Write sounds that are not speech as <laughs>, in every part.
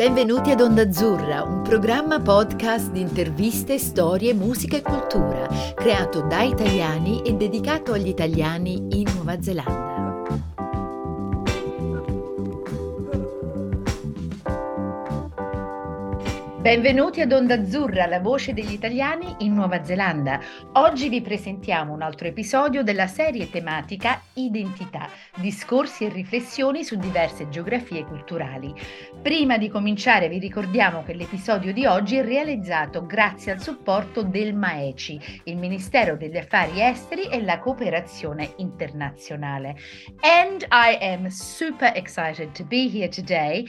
Benvenuti ad Onda Azzurra, un programma podcast di interviste, storie, musica e cultura, creato da italiani e dedicato agli italiani in Nuova Zelanda. Benvenuti ad Onda Azzurra, la voce degli italiani in Nuova Zelanda. Oggi vi presentiamo un altro episodio della serie tematica Identità, discorsi e riflessioni su diverse geografie culturali. Prima di cominciare vi ricordiamo che l'episodio di oggi è realizzato grazie al supporto del MAECI, il Ministero degli Affari Esteri e la Cooperazione Internazionale. And I am super excited to be here today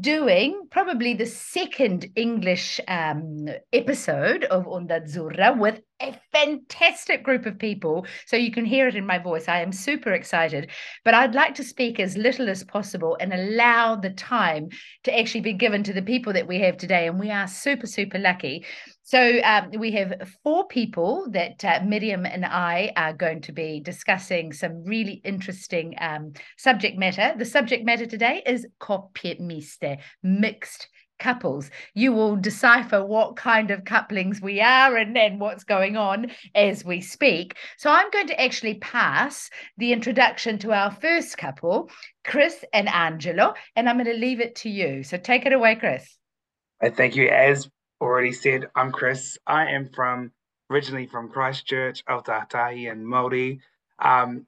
doing probably the second English um, episode of Onda Azzurra with a fantastic group of people. So you can hear it in my voice. I am super excited, but I'd like to speak as little as possible and allow the time to actually be given to the people that we have today. And we are super, super lucky. So um, we have four people that uh, Miriam and I are going to be discussing some really interesting um, subject matter. The subject matter today is coppie miste, mixed couples. You will decipher what kind of couplings we are and then what's going on as we speak. So I'm going to actually pass the introduction to our first couple, Chris and Angelo, and I'm going to leave it to you. So take it away, Chris. Thank you. As already said, I'm Chris. I am from originally from Christchurch, Aotearoa and Māori. Um,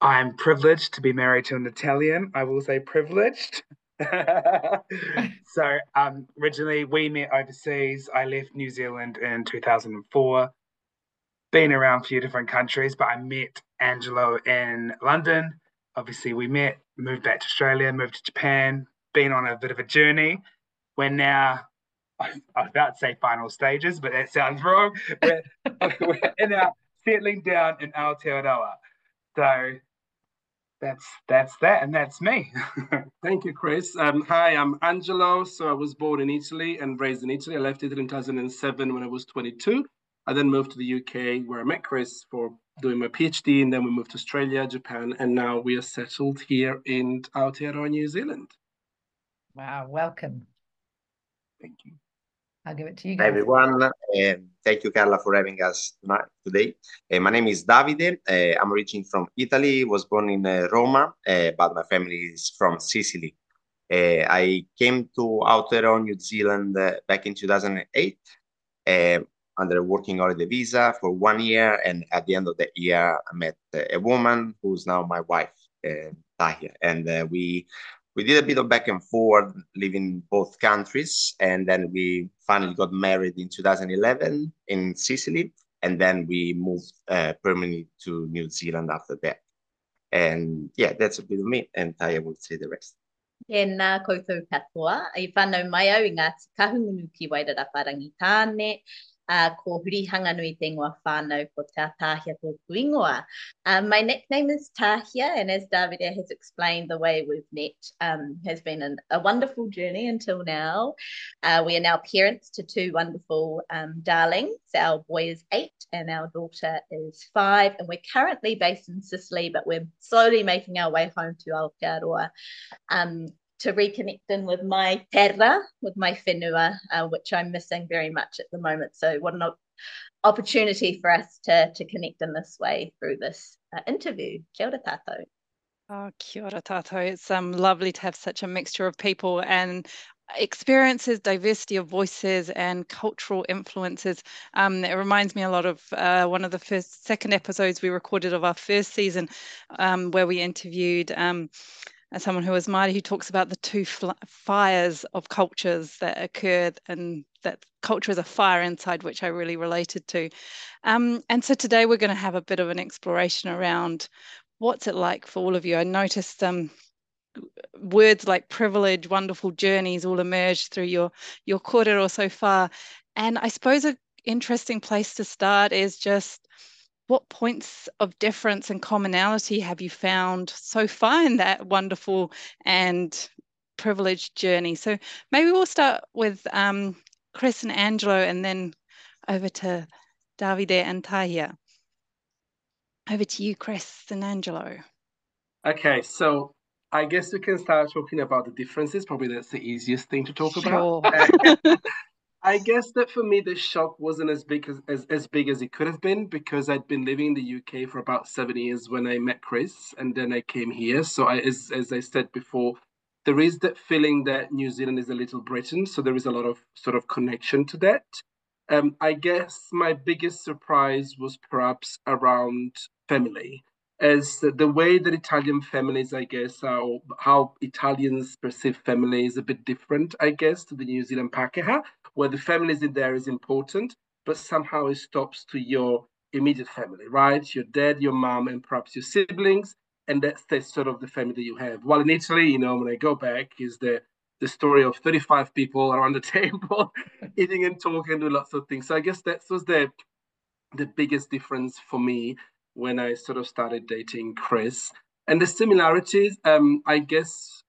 I'm privileged to be married to an Italian. I will say privileged. <laughs> so um, originally we met overseas. I left New Zealand in 2004. Been around a few different countries, but I met Angelo in London. Obviously, we met, moved back to Australia, moved to Japan, been on a bit of a journey. We're now I was about to say final stages, but that sounds wrong. We're, <laughs> we're in our settling down in Aotearoa. So that's that's that, and that's me. <laughs> Thank you, Chris. Um, hi, I'm Angelo. So I was born in Italy and raised in Italy. I left Italy in 2007 when I was 22. I then moved to the UK where I met Chris for doing my PhD, and then we moved to Australia, Japan, and now we are settled here in Aotearoa, New Zealand. Wow, welcome. Thank you. I'll give it to you guys. Hi everyone. Uh, thank you, Carla, for having us tonight, today. Uh, my name is Davide. Uh, I'm originally from Italy, was born in uh, Roma, uh, but my family is from Sicily. Uh, I came to Aotearoa, New Zealand back in 2008 under a working holiday visa for one year. And at the end of the year, I met a woman who's now my wife, Taahia. And we we did a bit of back and forth living both countries and then we finally got married in 2011 in sicily and then we moved uh, permanently to new zealand after that. And yeah that's a bit of me and Taahia will say the rest. E nā koutou katoa, i whanau mai au i ngā kahungunu ki wairara wharangi tāne, uh, ko Hurihanganui te ingoa whānau ko te ingoa. Um, my nickname is Taahia, and as Davide has explained, the way we've met um, has been an, a wonderful journey until now. Uh, we are now parents to two wonderful um, darlings. Our boy is eight and our daughter is five, and we're currently based in Sicily, but we're slowly making our way home to Aotearoa. Um, to reconnect in with my terra, with my whenua, uh, which I'm missing very much at the moment. So what an op- opportunity for us to, to connect in this way through this uh, interview. Kia ora tātou. Oh, kia ora tātou. It's um, lovely to have such a mixture of people and experiences, diversity of voices, and cultural influences. Um, it reminds me a lot of uh, one of the first, second episodes we recorded of our first season, um, where we interviewed um, as someone who is Māori who talks about the two fl- fires of cultures that occur and that culture is a fire inside, which I really related to. Um, and so today we're going to have a bit of an exploration around what's it like for all of you. I noticed um, words like privilege, wonderful journeys all emerged through your your kōrero so far. And I suppose an interesting place to start is just what points of difference and commonality have you found so far in that wonderful and privileged journey? So maybe we'll start with um, Chris and Angelo and then over to Davide and Taahia. Over to you, Chris and Angelo. Okay, so I guess we can start talking about the differences. Probably that's the easiest thing to talk Sure. about. <laughs> I guess that for me the shock wasn't as big as, as, as big as it could have been because I'd been living in the UK for about seven years when I met Chris and then I came here. So I as as I said before, there is that feeling that New Zealand is a little Britain. So there is a lot of sort of connection to that. Um, I guess my biggest surprise was perhaps around family as the way that Italian families, I guess, or how Italians perceive family is a bit different, I guess, to the New Zealand Pakeha, where the families in there is important, but somehow it stops to your immediate family, right? Your dad, your mom, and perhaps your siblings, and that's the sort of the family that you have. While in Italy, you know, when I go back, is the the story of 35 people <laughs> around the table <laughs> eating and talking, and doing lots of things. So I guess that was the the biggest difference for me when I sort of started dating Chris. And the similarities, um, I guess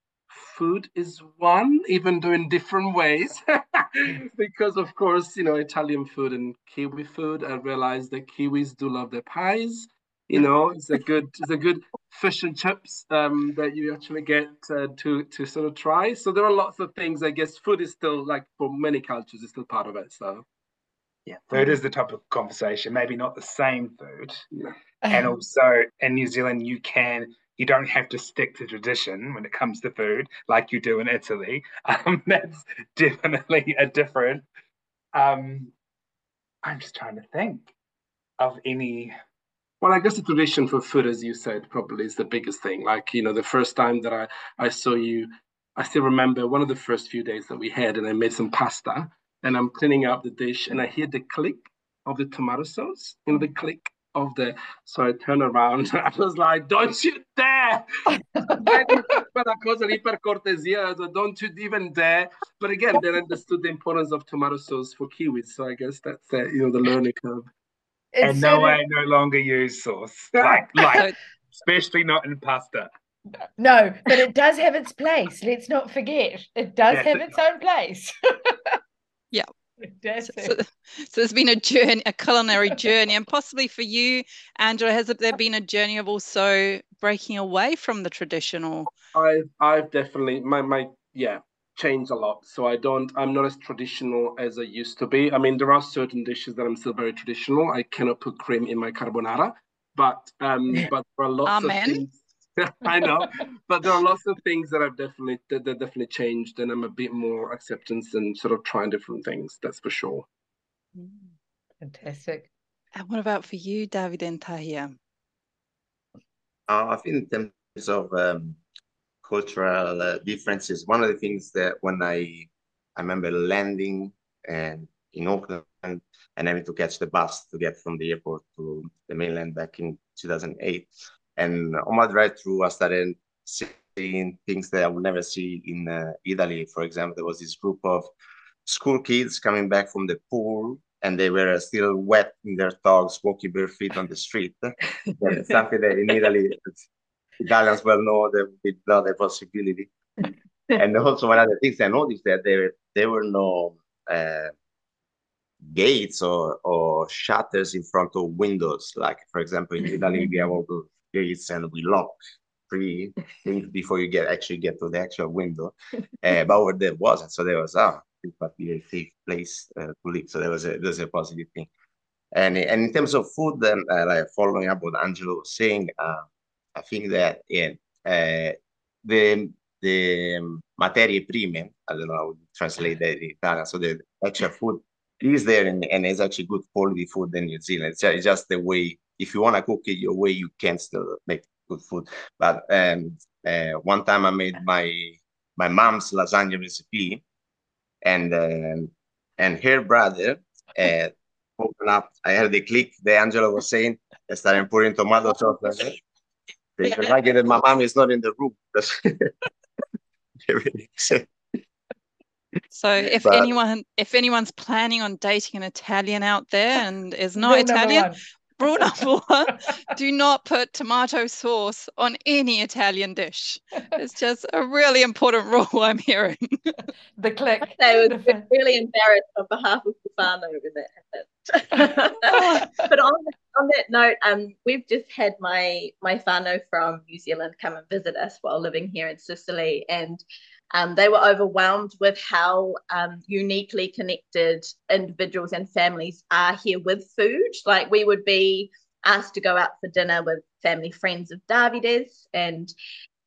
food is one, even though in different ways. <laughs> because of course, you know, Italian food and Kiwi food, I realized that Kiwis do love their pies. You know, it's a good it's a good fish and chips um, that you actually get uh, to to sort of try. So there are lots of things. I guess food is still like for many cultures is still part of it. So yeah, food is the topic of conversation. Maybe not the same food, yeah and also in New Zealand, you can you don't have to stick to tradition when it comes to food like you do in Italy. <laughs> Um, that's definitely a different. Um, I'm just trying to think of any. Well, I guess the tradition for food, as you said, probably is the biggest thing. Like you know, the first time that I I saw you, I still remember one of the first few days that we had, and I made some pasta, and I'm cleaning up the dish, and I hear the click of the tomato sauce, you know, the click of the so I turned around <laughs> I was like don't you dare. But <laughs> I was a reaper courtesy, don't you even dare. But again then I understood the importance of tomato sauce for kiwis so I guess that's uh, you know the learning curve. And no I no longer use sauce. <laughs> Like like especially not in pasta. No but it does have its place let's not forget. It does yes, have it its does. own place. yeah <laughs> so, so, so, there's been a journey, a culinary journey, and possibly for you, Angelo, has there been a journey of also breaking away from the traditional? I've, I've definitely my my yeah changed a lot. So I don't, I'm not as traditional as I used to be. I mean, there are certain dishes that I'm still very traditional. I cannot put cream in my carbonara, but um, <laughs> but there are lots Amen. of things <laughs> I know, but there are lots of things that I've definitely that, that definitely changed, and I'm a bit more acceptance and sort of trying different things. That's for sure. Mm, fantastic. And what about for you, David and Taahia? Uh, I think in terms of um, cultural uh, differences, one of the things that when I I remember landing and in Auckland and having to catch the bus to get from the airport to the mainland back in 2008 and on my drive through, I started seeing things that I would never see in uh, Italy. For example, there was this group of school kids coming back from the pool and they were still wet in their togs, walking bare feet on the street. <laughs> something that in Italy, Italians well know that it's not a possibility. <laughs> and also one of the things I noticed that there there were no uh, gates or, or shutters in front of windows. Like for example, in Italy, <laughs> we have all those gates and we lock three things before you get actually get to the actual window. Uh, <laughs> but over there wasn't. So there was ah, it would be a safe place uh, to live. So there was a there was a positive thing. And and in terms of food, then uh, like following up what Angelo was saying, uh, I think that yeah, uh, the the materie prime, I don't know how to translate that in Italian. So the actual food is there and, and it's actually good quality food in New Zealand. It's just, it's just the way if you want to cook it your way, you can still make good food. But um, uh, one time I made my my mom's lasagna recipe, and um, and her brother uh, opened up. I heard the click. The Angelo was saying, I started putting tomato sauce. Because I get it, my mom is not in the room. <laughs> So <laughs> if but, anyone if anyone's planning on dating an Italian out there <laughs> and is not Italian, Rule number one, <laughs> do not put tomato sauce on any Italian dish. It's just a really important rule I'm hearing. the click. I was really embarrassed on behalf of Stefano when that happened. but on on that note, um, we've just had my my whānau from New Zealand come and visit us while living here in Sicily, and um, they were overwhelmed with how um, uniquely connected individuals and families are here with food. Like we would be asked to go out for dinner with family friends of Davide's, and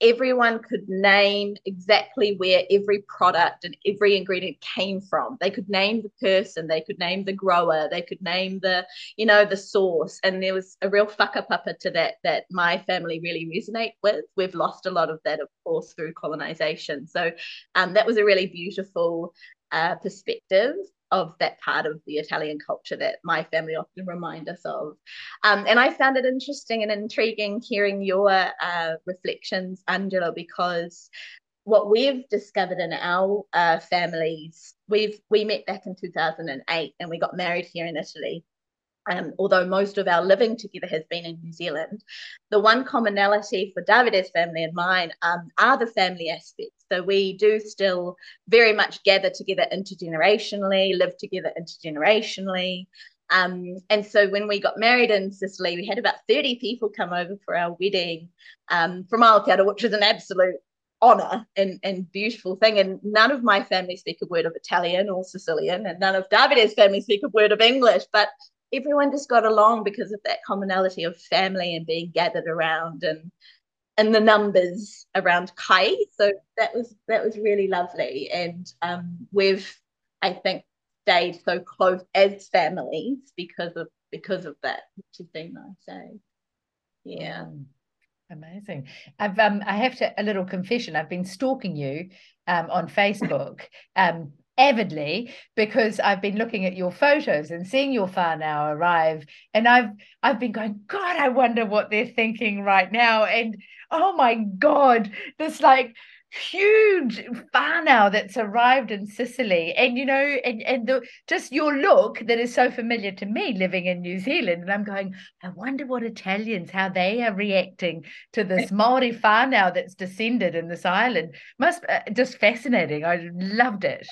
everyone could name exactly where every product and every ingredient came from. They could name the person, they could name the grower, they could name the, you know, the source. And there was a real whakapapa to that that my family really resonate with. We've lost a lot of that, of course, through colonization. So um, that was a really beautiful uh, perspective of that part of the Italian culture that my family often remind us of. Um, and I found it interesting and intriguing hearing your uh, reflections, Angelo, because what we've discovered in our uh, families, we've we met back in 2008 and we got married here in Italy um, although most of our living together has been in New Zealand, the one commonality for Davide's family and mine um, are the family aspects. So we do still very much gather together intergenerationally, live together intergenerationally. Um, and so when we got married in Sicily, we had about 30 people come over for our wedding um, from Aotearoa, which is an absolute honor and, and beautiful thing. And none of my family speak a word of Italian or Sicilian, and none of Davide's family speak a word of English. But everyone just got along because of that commonality of family and being gathered around and and the numbers around kai so that was that was really lovely and um, we've i think stayed so close as families because of because of that which has been nice so yeah mm. Amazing. I've um I have to a little confession. I've been stalking you um on Facebook um avidly because I've been looking at your photos and seeing your whānau arrive. And I've I've been going god I wonder what they're thinking right now. And oh my god this like huge whānau that's arrived in Sicily. And you know and and the just your look that is so familiar to me living in New Zealand. And I'm going I wonder what Italians how they are reacting to this <laughs> Maori whānau that's descended in this island. Must uh, just fascinating. I loved it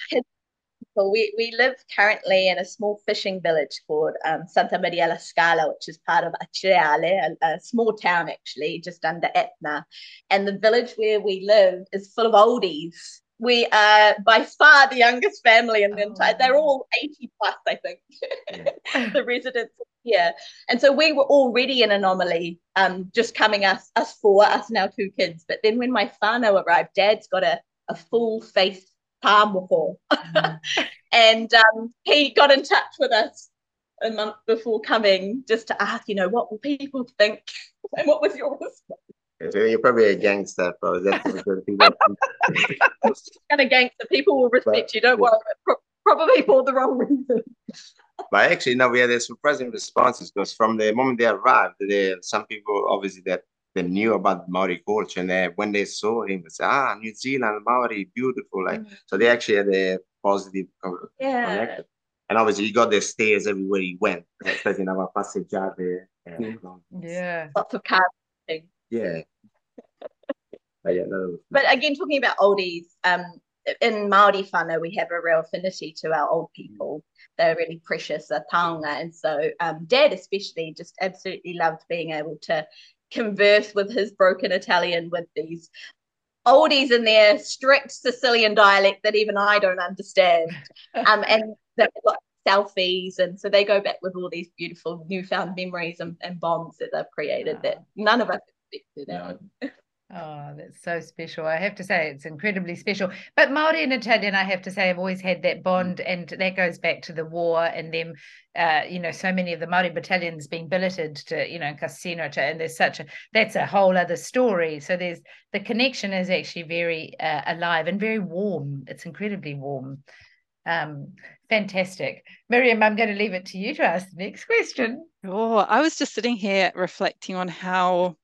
we, we live currently in a small fishing village called um, Santa Maria la Scala, which is part of Acireale, a, a, small town actually, just under Etna. And the village where we live is full of oldies. We are by far the youngest family in the oh. entire, they're all 80 plus, I think, <laughs> the residents here. And so we were already an anomaly, um, just coming us, us four, us and our two kids. But then when my whānau arrived, dad's got a, a full face tā moko. Mm. <laughs> and um, he got in touch with us a month before coming just to ask, you know, what will people think? <laughs> And what was your response? You're probably a gangster, bro. That's <laughs> kind of gangster. People will respect but, you. Don't yeah. worry. Pro- probably for the wrong reason. but actually, no, we had a surprising responses because from the moment they arrived, they, some people obviously that they knew about Maori culture, and they, when they saw him, they said, "Ah, New Zealand Maori, beautiful!" Like mm-hmm. so, they actually had a positive yeah. connection. And obviously, he got the stairs everywhere he went, especially in our passeggiate. Yeah, lots of cars. Yeah. <laughs> but, yeah no, but again, talking about oldies, um, in Maori whānau, we have a real affinity to our old people. They're really precious, a taonga. And so um, Dad especially just absolutely loved being able to converse with his broken Italian with these oldies in their strict Sicilian dialect that even I don't understand. <laughs> Um, and they've got selfies, and so they go back with all these beautiful newfound memories and, and bonds that they've created that none of us expected. No. <laughs> Oh, that's so special. I have to say it's incredibly special. But Maori and Italian, I have to say, have always had that bond, mm. and that goes back to the war and them. Uh, you know, so many of the Maori battalions being billeted to, you know, Cassino, to, and there's such a that's a whole other story. So there's the connection is actually very uh, alive and very warm. It's incredibly warm. Um, fantastic, Miriam. I'm going to leave it to you to ask the next question. Oh, I was just sitting here reflecting on how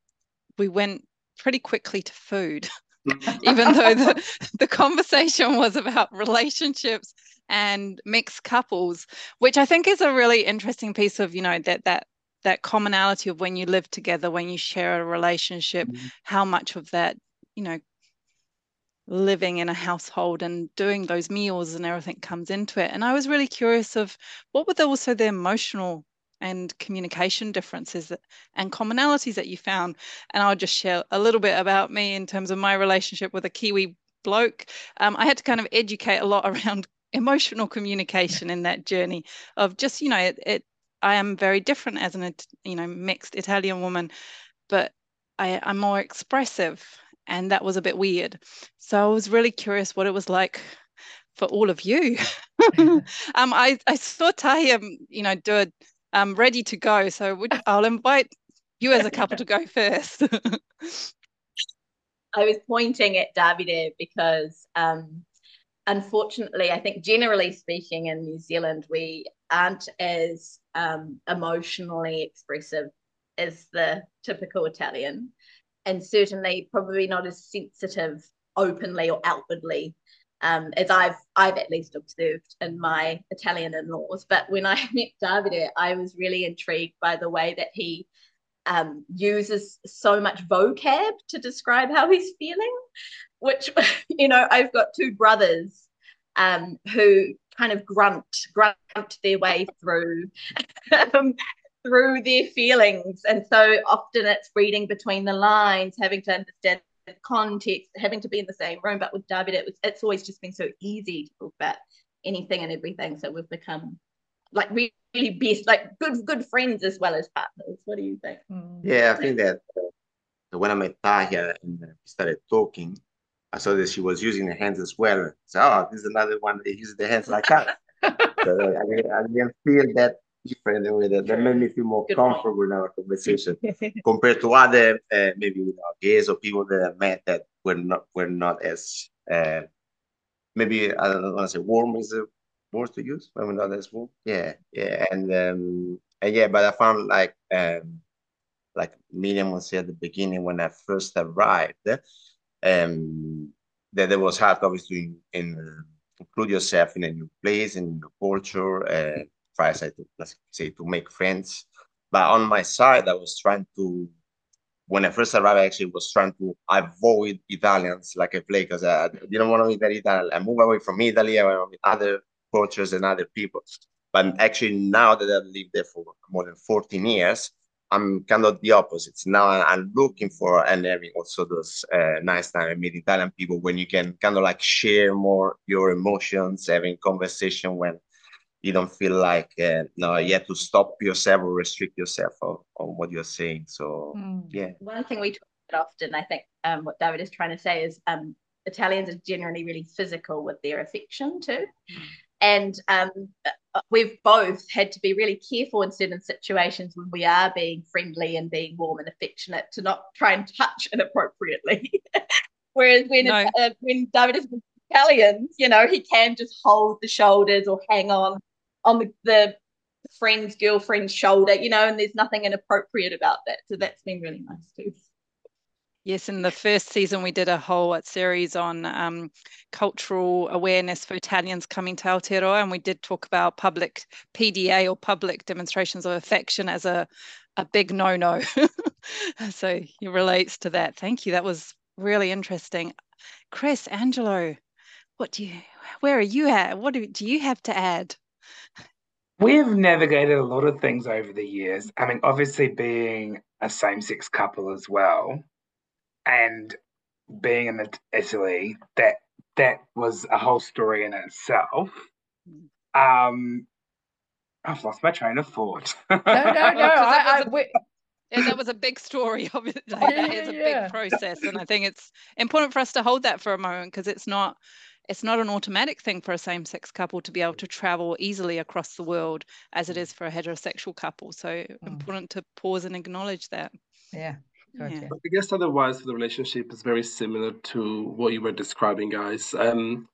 we went pretty quickly to food, <laughs> even though the, the conversation was about relationships and mixed couples, which I think is a really interesting piece of, you know, that that that commonality of when you live together, when you share a relationship, mm-hmm. how much of that, you know, living in a household and doing those meals and everything comes into it. And I was really curious of what were the, also the emotional and communication differences and commonalities that you found. And I'll just share a little bit about me in terms of my relationship with a Kiwi bloke. Um, I had to kind of educate a lot <laughs> around emotional communication in that journey of just, you know, it, it I am very different as an, you know, mixed Italian woman, but I, I'm more expressive. And that was a bit weird. So I was really curious what it was like for all of you. <laughs> um, I, I saw Taahia, you know, do it um, ready to go. So would, I'll invite you as a couple to go <laughs> first. I was pointing at Davide because um, unfortunately, I think generally speaking in New Zealand, we aren't as um, emotionally expressive as the typical Italian, and certainly probably not as sensitive openly or outwardly um, as I've I've at least observed in my Italian in-laws. But when I <laughs> met Davide, I was really intrigued by the way that he um, uses so much vocab to describe how he's feeling, which <laughs> you know I've got two brothers um, who kind of grunt grunt their way through <laughs> um, through their feelings, and so often it's reading between the lines, having to understand context, having to be in the same room. But with David, it was it's always just been so easy to talk about anything and everything. So we've become like really best, like good good friends as well as partners. What do you think? Mm. Yeah, I think that uh, when I met Taahia and we started talking, I saw that she was using the hands as well. So, oh, this is another one that uses the hands like that. <laughs> so I, I didn't feel that different way that, that made me feel more Good comfortable point. in our conversation compared to other uh, maybe you know, gays or people that I met that were not were not as uh, maybe I don't want to say warm is a word to use. Maybe not as warm. Yeah, yeah, and um, and yeah, but I found like um, like Miriam was say at the beginning when I first arrived, um, that it was hard obviously in, in include yourself in a new place in a new culture. Uh, try to let's say to make friends. But on my side, I was trying to when I first arrived, I actually was trying to avoid Italians like I play because I didn't want to be very Italian. I moved away from Italy, I went with other cultures and other people. But actually, now that I've lived there for more than 14 years, I'm kind of the opposite. Now I'm looking for and having also those uh, nice time I meet Italian people when you can kind of like share more your emotions, having conversation when you don't feel like uh, no you have to stop yourself or restrict yourself on, on what you're saying so mm. yeah one thing we talk about often i think um, what david is trying to say is um, italians are generally really physical with their affection too mm. and um, uh, we've both had to be really careful in certain situations when we are being friendly and being warm and affectionate to not try and touch <laughs> inappropriately <laughs> whereas when no. uh, when david is Italians, you know, he can just hold the shoulders or hang on on the, the friend's girlfriend's shoulder, you know, and there's nothing inappropriate about that. So that's been really nice too. Yes, in the first season, we did a whole series on um, cultural awareness for Italians coming to Aotearoa, and we did talk about public PDA or public demonstrations of affection as a, a big no no. <laughs> so he relates to that. Thank you. That was really interesting. Chris, Angelo, what do you, where are you at? What do, do you have to add? We've navigated a lot of things over the years. I mean, obviously, being a same sex couple as well, and being in Italy, that that was a whole story in itself. Um, I've lost my train of thought. no, no, no. <laughs> I, I, we... yeah, that was a big story. Obviously, like, that is a yeah. big process, and I think it's important for us to hold that for a moment because it's not it's not an automatic thing for a same-sex couple to be able to travel easily across the world as it is for a heterosexual couple. So mm. important to pause and acknowledge that. Yeah. Yeah. I guess otherwise the relationship is very similar to what you were describing, guys. Um,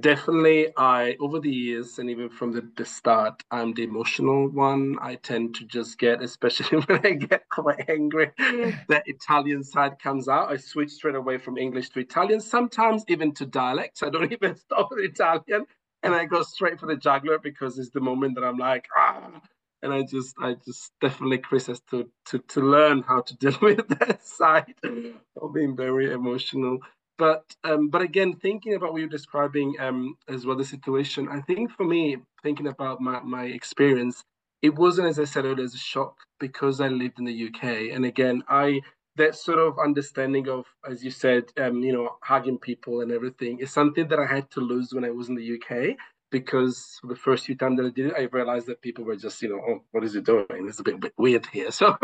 definitely i over the years and even from the, the start i'm the emotional one. I tend to just get especially <laughs> when i get quite angry the italian side comes out. I switch straight away from english to italian sometimes even to dialect. I don't <laughs> even stop with italian. And i go straight for the juggler because it's the moment that i'm like ah. And i just i just definitely chris has to to to learn how to <laughs> deal with that side of being very emotional but um, but again, thinking about what you're describing um, as well, the situation. I think for me, thinking about my, my experience, it wasn't, as I said earlier, as a shock because I lived in the UK. And again, I that sort of understanding of, as you said, um, you know, hugging people and everything is something that I had to lose when I was in the UK because the first few times that I did it, I realized that people were just, you know, oh, what is he doing? It's a bit, bit weird here. <laughs> So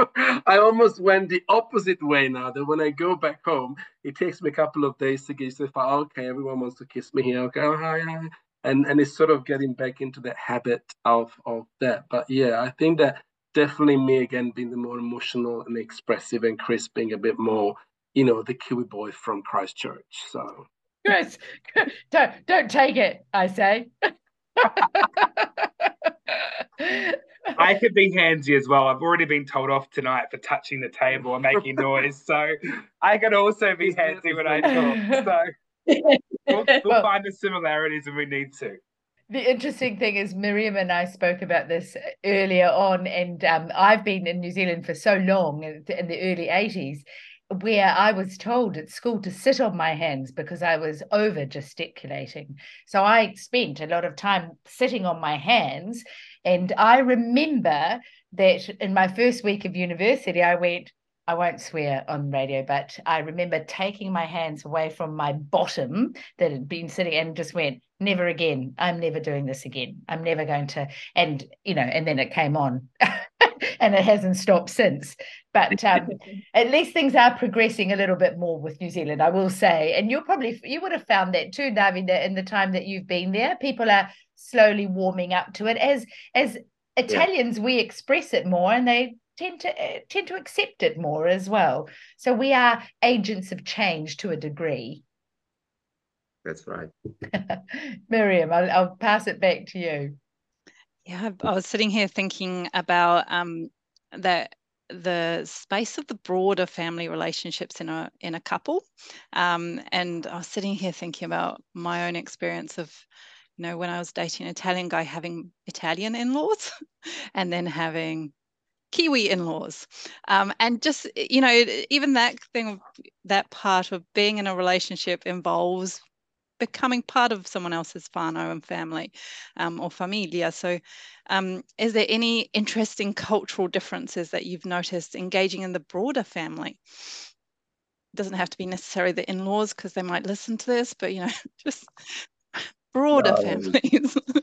I almost went the opposite way now. That when I go back home, it takes me a couple of days to get to the oh, okay, everyone wants to kiss me here. Okay, oh, hi, hi. And and it's sort of getting back into that habit of of that. But yeah, I think that definitely me again being the more emotional and expressive, and Chris being a bit more, you know, the Kiwi boy from Christchurch. So. Chris, don't don't take it. I say. I could be handsy as well. I've already been told off tonight for touching the table and making noise, so I can also be handsy when I talk. So we'll, we'll well, find the similarities if we need to. The interesting thing is, Miriam and I spoke about this earlier on, and um, I've been in New Zealand for so long in the early 80s where I was told at school to sit on my hands because I was over gesticulating. So I spent a lot of time sitting on my hands. And I remember that in my first week of university, I went, I won't swear on radio, but I remember taking my hands away from my bottom that had been sitting and just went, never again. I'm never doing this again. I'm never going to. And, you know, and then it came on <laughs> and it hasn't stopped since. But um, <laughs> at least things are progressing a little bit more with New Zealand, I will say. And you'll probably, you would have found that too, Davide, in the time that you've been there. People are slowly warming up to it. As, as Italians, yeah. we express it more and they tend to uh, tend to accept it more as well. So we are agents of change to a degree. That's right. <laughs> Miriam, I'll, I'll, pass it back to you. Yeah, I was sitting here thinking about um, that the space of the broader family relationships in a in a couple, um, and I was sitting here thinking about my own experience of you know when I was dating an Italian guy having Italian in-laws, <laughs> and then having Kiwi in-laws, um, and just you know even that thing, that part of being in a relationship involves becoming part of someone else's whānau and family um, or familia. So, um, is there any interesting cultural differences that you've noticed engaging in the broader family? It doesn't have to be necessarily the in-laws because they might listen to this, but you know, <laughs> just broader no, families. <laughs>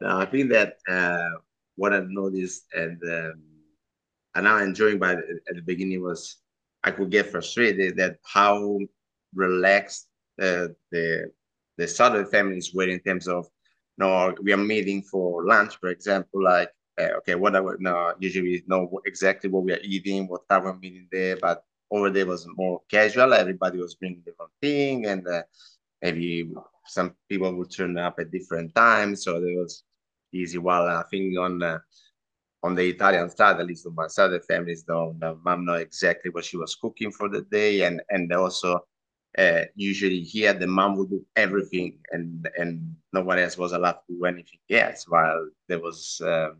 no, I think that uh, what I've noticed and um, and I'm enjoying by the, at the beginning was I could get frustrated that how relaxed the the southern families were in terms of you know we are meeting for lunch for example like uh, okay what I would no usually we know exactly what we are eating what time we're meeting there but over there was more casual everybody was bringing their own thing and uh, maybe some people would turn up at different times so there was easy while I think on uh, on the Italian side, at least on my side, the families don't, the mom know exactly what she was cooking for the day. And, and also uh, usually here the mom would do everything and, and no one else was allowed to do anything else. While there was um,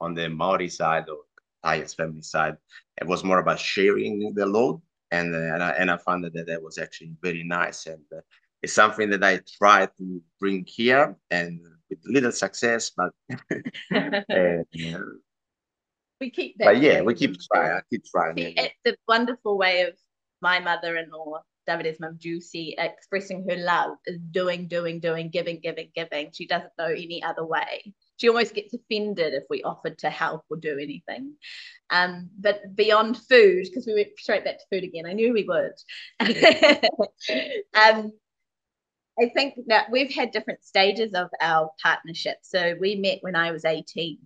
on the Maori side or Taahia's family side, it was more about sharing the load. And, uh, and, I, and I found that that was actually very nice. And uh, it's something that I try to bring here and with little success, but uh, <laughs> <laughs> we keep that. But yeah, we keep trying. I keep trying. See, it's a wonderful way of my mother-in-law, Davide's mum, Giusi, expressing her love is doing, doing, doing, giving, giving, giving. She doesn't know any other way. She almost gets offended if we offered to help or do anything. Um, but beyond food, because we went straight back to food again, I knew we would. <laughs> um, I think that we've had different stages of our partnership. So we met when I was 18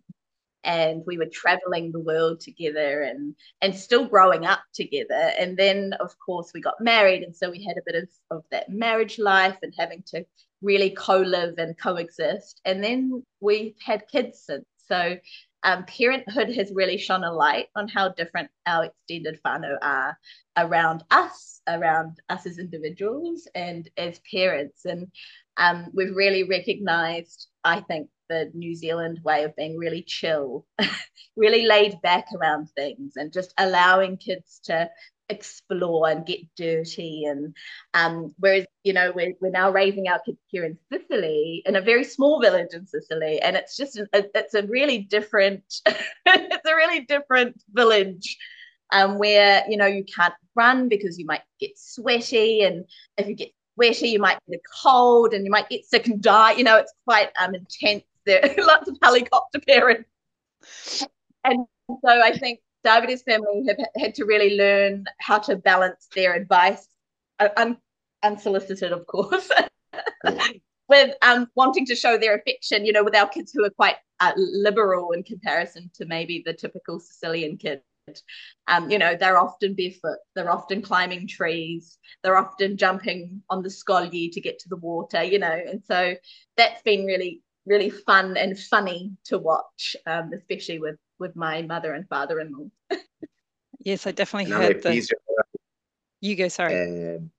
and we were traveling the world together and and still growing up together. And then of course we got married and so we had a bit of, of that marriage life and having to really co-live and coexist. And then we've had kids since. So um, parenthood has really shone a light on how different our extended whānau are around us, around us as individuals and as parents. And um, we've really recognized, I think, the New Zealand way of being really chill, <laughs> really laid back around things and just allowing kids to explore and get dirty and um whereas you know we're, we're now raising our kids here in Sicily in a very small village in Sicily and it's just a, it's a really different <laughs> it's a really different village um where you know you can't run because you might get sweaty and if you get sweaty you might get a cold and you might get sick and die you know it's quite um intense there <laughs> lots of helicopter parents and so I think Davide's family have had to really learn how to balance their advice, uh, un- unsolicited, of course, <laughs> with um, wanting to show their affection, you know, with our kids who are quite uh, liberal in comparison to maybe the typical Sicilian kid. Um, you know, they're often barefoot, they're often climbing trees, they're often jumping on the scogli to get to the water, you know, and so that's been really, really fun and funny to watch, um, especially with with my mother and father-in-law. <laughs> yes, I definitely heard the. You go. Sorry. Um,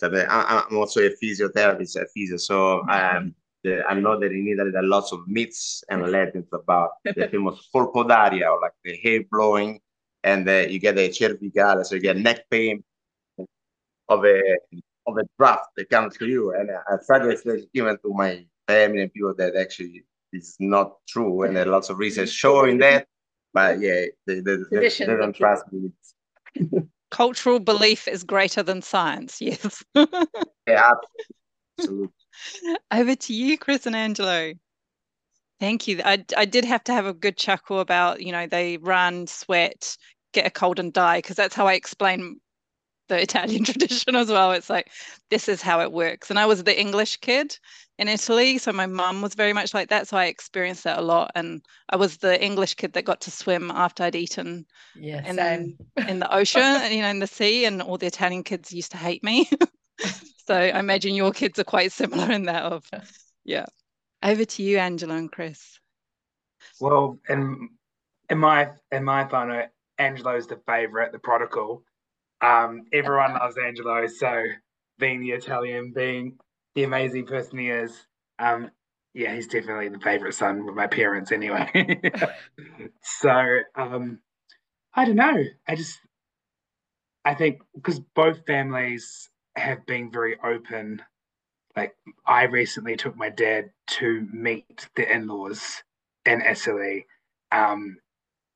I'm also a physiotherapist, a physio, so um, <laughs> the, I know that in Italy there are lots of myths and legends about the <laughs> famous colpo d'aria, or like the hair blowing, and uh, you get a cervicale, so you get neck pain of a of a draft that comes to you. And I try to explain even to my family and people that actually is not true, and there are lots of research showing that. But yeah, they, they, they, they don't trust me. Cultural belief is greater than science. <laughs> Yes. yeah, absolutely. <laughs> Over to you, Chris and Angelo. Thank you. I, I did have to have a good chuckle about, you know, they run, sweat, get a cold and die, because that's how I explain the <laughs> Italian tradition as well. It's like, this is how it works. And I was the English kid in Italy. So my mum was very much like that. So I experienced that a lot. And I was the English kid that got to swim after I'd eaten yeah, in, in the ocean, <laughs> you know, in the sea. And all the Italian kids used to hate me. <laughs> so I imagine your kids are quite similar in that of, yeah. Over to you, Angelo and Chris. Well, in in my in my whānau, Angelo's the favourite, the prodigal. Um, everyone loves Angelo, so being the Italian, being the amazing person he is. Um, yeah, he's definitely the favorite son with my parents anyway. <laughs> so um, I don't know. I just I think because both families have been very open. Like I recently took my dad to meet the in-laws in Italy, um,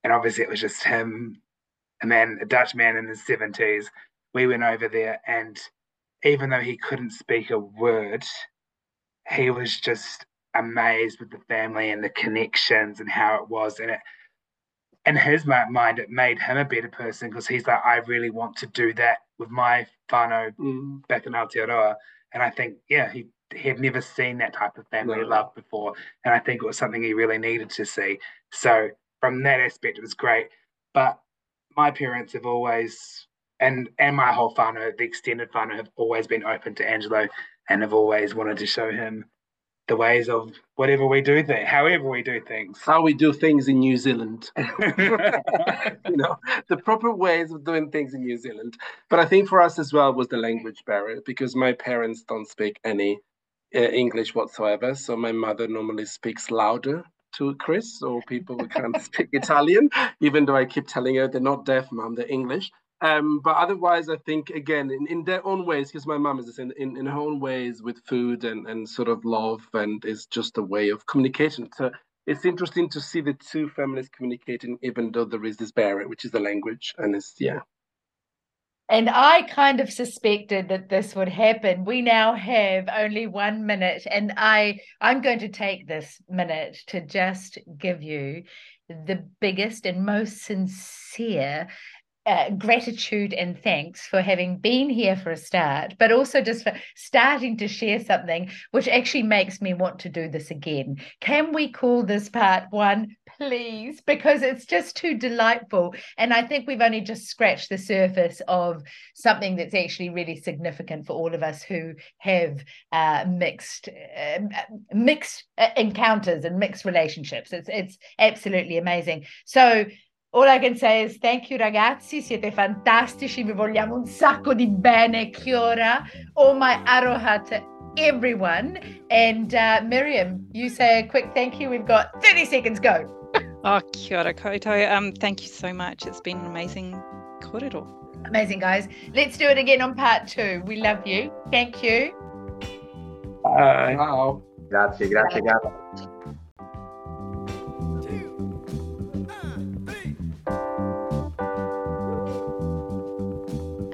and obviously it was just him, a man, a Dutch man in his seventies. We went over there, and even though he couldn't speak a word, he was just amazed with the family and the connections and how it was. And it, in his mind, it made him a better person because he's like, I really want to do that with my whānau mm. back in Aotearoa. And I think, yeah, he he had never seen that type of family no. love before. And I think it was something he really needed to see. So from that aspect, it was great. But my parents have always and and my whole whānau, the extended whānau, have always been open to Angelo and have always wanted to show him the ways of whatever we do things, however we do things. How we do things in New Zealand. <laughs> <laughs> you know, the proper ways of doing things in New Zealand. But I think for us as well was the language barrier because my parents don't speak any uh, English whatsoever. So my mother normally speaks louder to Chris or people who can't speak <laughs> Italian, even though I keep telling her they're not deaf, mom, they're English. Um, but otherwise, I think again in, in their own ways, because my mom is in, in, in her own ways with food and, and sort of love, and it's just a way of communication. So it's interesting to see the two families communicating, even though there is this barrier, which is the language, and it's yeah. And I kind of suspected that this would happen. We now have only one minute, and I I'm going to take this minute to just give you the biggest and most sincere uh, gratitude and thanks for having been here for a start, but also just for starting to share something which actually makes me want to do this again. Can we call this part one, please? Because it's just too delightful. And I think we've only just scratched the surface of something that's actually really significant for all of us who have uh, mixed uh, mixed uh, encounters and mixed relationships. It's it's absolutely amazing. So All I can say is thank you ragazzi, siete fantastici, vi vogliamo un sacco di bene, Kia ora, all my aroha to everyone. And uh, Miriam, you say a quick thank you. We've got 30 seconds, go. <laughs> oh, kia ora koutou. Um, thank you so much. It's been an amazing korero. Amazing, guys. Let's do it again on part two. We love you. Thank you. Bye. Ciao. Grazie, grazie Carla.